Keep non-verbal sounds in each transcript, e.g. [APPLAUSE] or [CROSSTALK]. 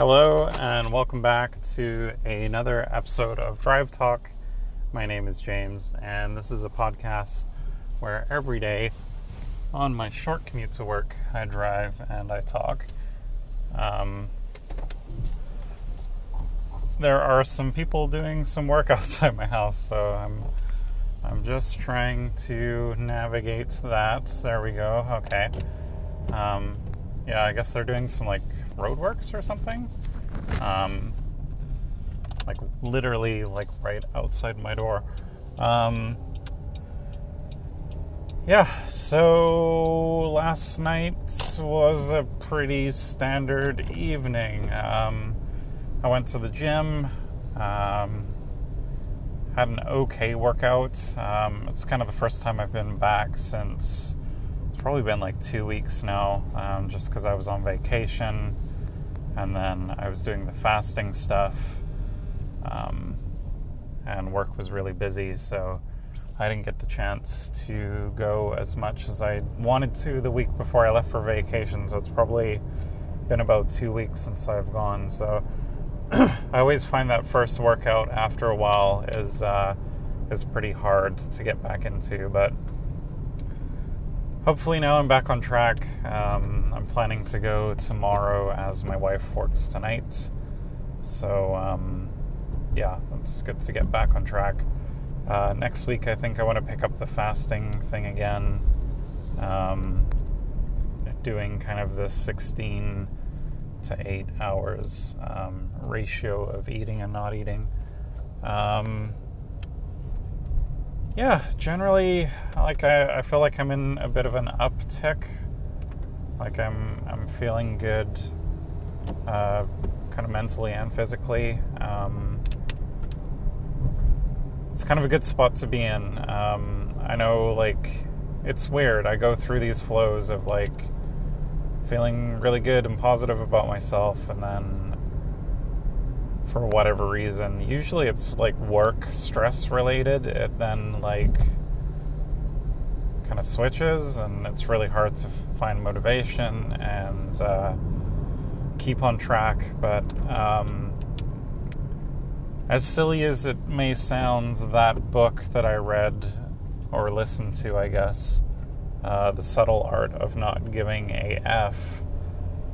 Hello, and welcome back to another episode of Drive Talk. My name is James, and this is a podcast where every day on my short commute to work, I drive and I talk. Um, there are some people doing some work [LAUGHS] outside my house, so I'm I'm just trying to navigate that. There we go. Okay. Um, yeah, I guess they're doing some like roadworks or something. Um, like literally, like right outside my door. Um, yeah, so last night was a pretty standard evening. Um, I went to the gym, um, had an okay workout. Um, it's kind of the first time I've been back since probably been like two weeks now, um, just because I was on vacation and then I was doing the fasting stuff, um, and work was really busy, so I didn't get the chance to go as much as I wanted to the week before I left for vacation. So it's probably been about two weeks since I've gone. So [CLEARS THROAT] I always find that first workout after a while is uh, is pretty hard to get back into, but hopefully now I'm back on track. Um, I'm planning to go tomorrow as my wife works tonight. So um, yeah, it's good to get back on track. Uh, next week, I think I want to pick up the fasting thing again. Um, doing kind of the 16 to 8 hours um, ratio of eating and not eating. Yeah, generally, like I, I feel like I'm in a bit of an uptick. Like I'm, I'm feeling good, uh, kind of mentally and physically. Um, it's kind of a good spot to be in. Um, I know, like, it's weird. I go through these flows of like feeling really good and positive about myself, and then for whatever reason, usually it's like work stress related, it then like kind of switches, and it's really hard to find motivation and uh, keep on track. But um, as silly as it may sound, that book that I read or listened to, I guess, uh, The Subtle Art of Not Giving a F,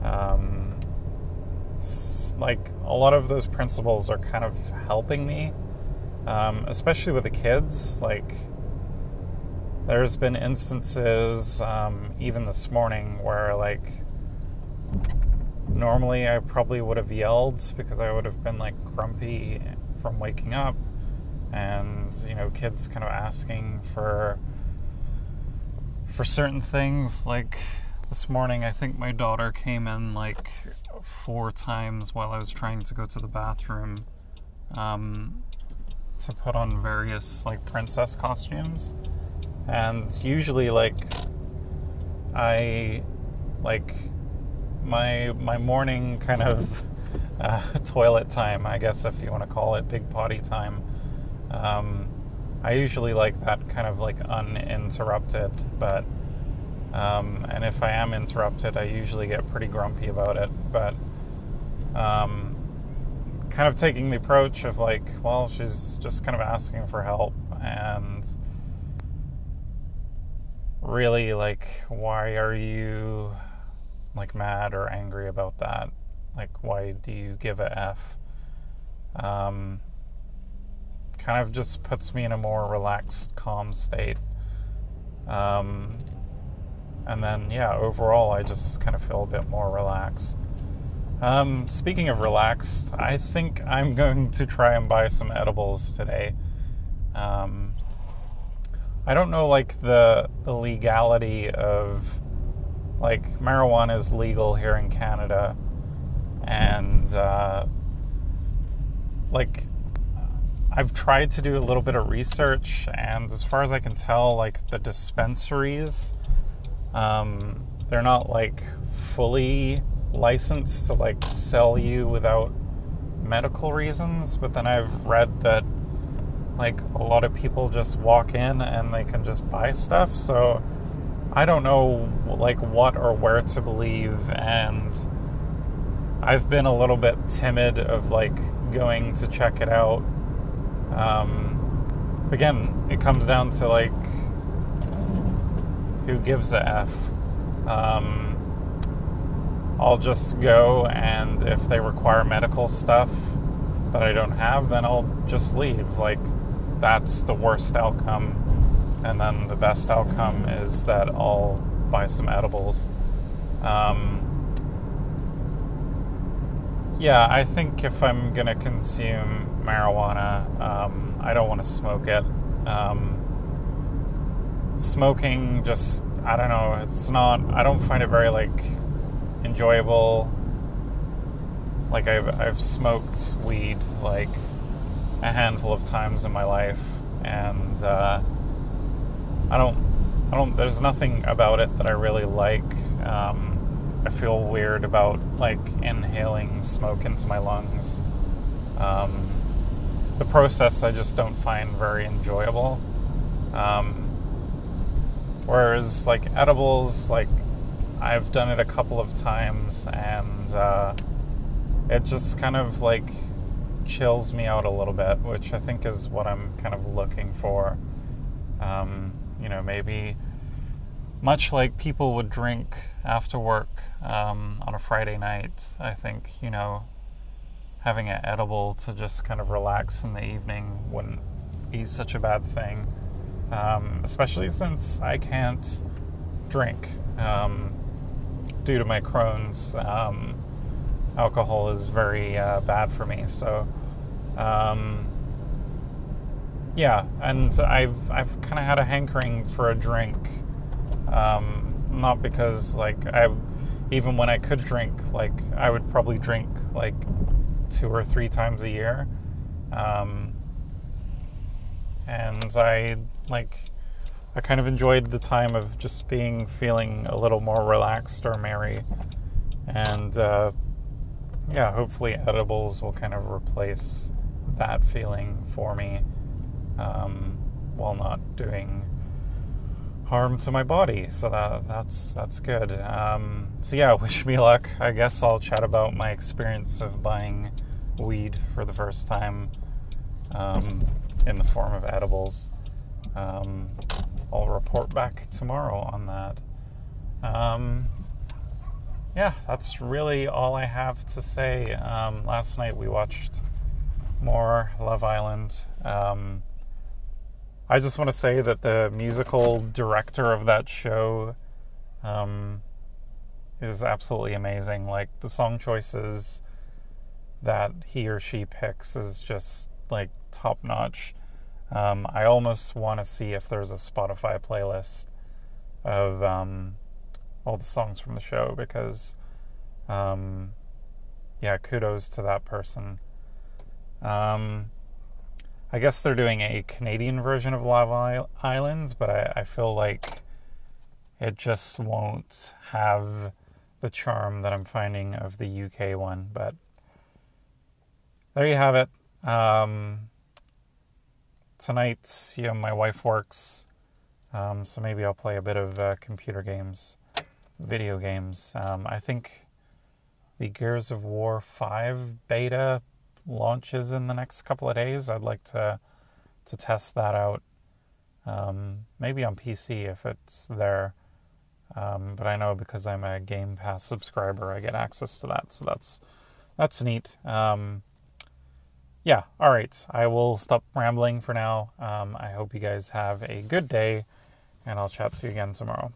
um, like a lot of those principles are kind of helping me, um, especially with the kids. Like, there's been instances, um, even this morning, where like normally I probably would have yelled because I would have been like grumpy from waking up and you know kids kind of asking for for certain things like this morning I think my daughter came in like four times while I was trying to go to the bathroom um, to put on various like princess costumes and usually like I like my my morning kind of [LAUGHS] uh, toilet time, I guess, if you want to call it big potty time. Um, I usually like that kind of like uninterrupted, but um, and if I am interrupted, I usually get pretty grumpy about it. But um, kind of taking the approach of like, well, she's just kind of asking for help, and really like, why are you like mad or angry about that? Like, why do you give a F? Um, kind of just puts me in a more relaxed, calm state. Um, and then, yeah, overall, I just kind of feel a bit more relaxed. Um, speaking of relaxed, I think I'm going to try and buy some edibles today. Um, I don't know, like the the legality of like marijuana is legal here in Canada, and uh, like I've tried to do a little bit of research, and as far as I can tell, like the dispensaries, um, they're not like fully licensed to like sell you without medical reasons. But then I've read that like a lot of people just walk in and they can just buy stuff. So I don't know like what or where to believe and I've been a little bit timid of like going to check it out. Um, again, it comes down to like who gives a f. Um, I'll just go, and if they require medical stuff that I don't have, then I'll just leave. Like that's the worst outcome. And then the best outcome is that I'll buy some edibles. Um, yeah, I think if I'm going to consume marijuana, um, I don't want to smoke it. Um, smoking just, I don't know, it's not, I don't find it very like enjoyable. Like I've, I've smoked weed like a handful of times in my life and, uh, I don't, I don't, there's nothing about it that I really like. Um, I feel weird about like inhaling smoke into my lungs. Um, the process I just don't find very enjoyable. Um, whereas like edibles, like I've done it a couple of times and uh, it just kind of like chills me out a little bit, which I think is what I'm kind of looking for. Um, you know, maybe much like people would drink after work um, on a Friday night, I think, you know, having an edible to just kind of relax in the evening wouldn't be such a bad thing. Um, especially since I can't drink um, due to my Crohn's. Um, alcohol is very uh, bad for me, so um, yeah, and I've I've kind of had a hankering for a drink um, not because like I, even when I could drink, like I would probably drink like two or three times a year, um, and I like I kind of enjoyed the time of just being feeling a little more relaxed or merry, and uh, yeah, hopefully edibles will kind of replace that feeling for me um, while not doing harm to my body. So that that's that's good. Um, so yeah, [LAUGHS] wish me luck. I guess I'll chat about my experience of buying weed for the first time um, in the form of edibles. Um, I'll report back tomorrow on that. Um, yeah, that's really all I have to say. Um, last night we watched more Love Island. Um, I just want to say that the musical director of that show um, is absolutely amazing. Like the song choices that he or she picks is just like top notch. Um, I almost want to see if there's a Spotify playlist of um, all the songs from the show because, um, yeah, kudos to that person. Um, I guess they're doing a Canadian version of Love Islands, but I, I feel like it just won't have the charm that I'm finding of the UK one. But there you have it. Um, tonight, you know, my wife works, um, so maybe I'll play a bit of uh, computer games, video games. Um, I think the Gears of War 5 beta launches in the next couple of days. I'd like to to test that out. Um, maybe on PC if it's there. Um, but I know because I'm a Game Pass subscriber, I get access to that, so that's that's neat. Um, yeah, all right. I will stop rambling for now. Um, I hope you guys have a good day, and I'll chat to you again tomorrow.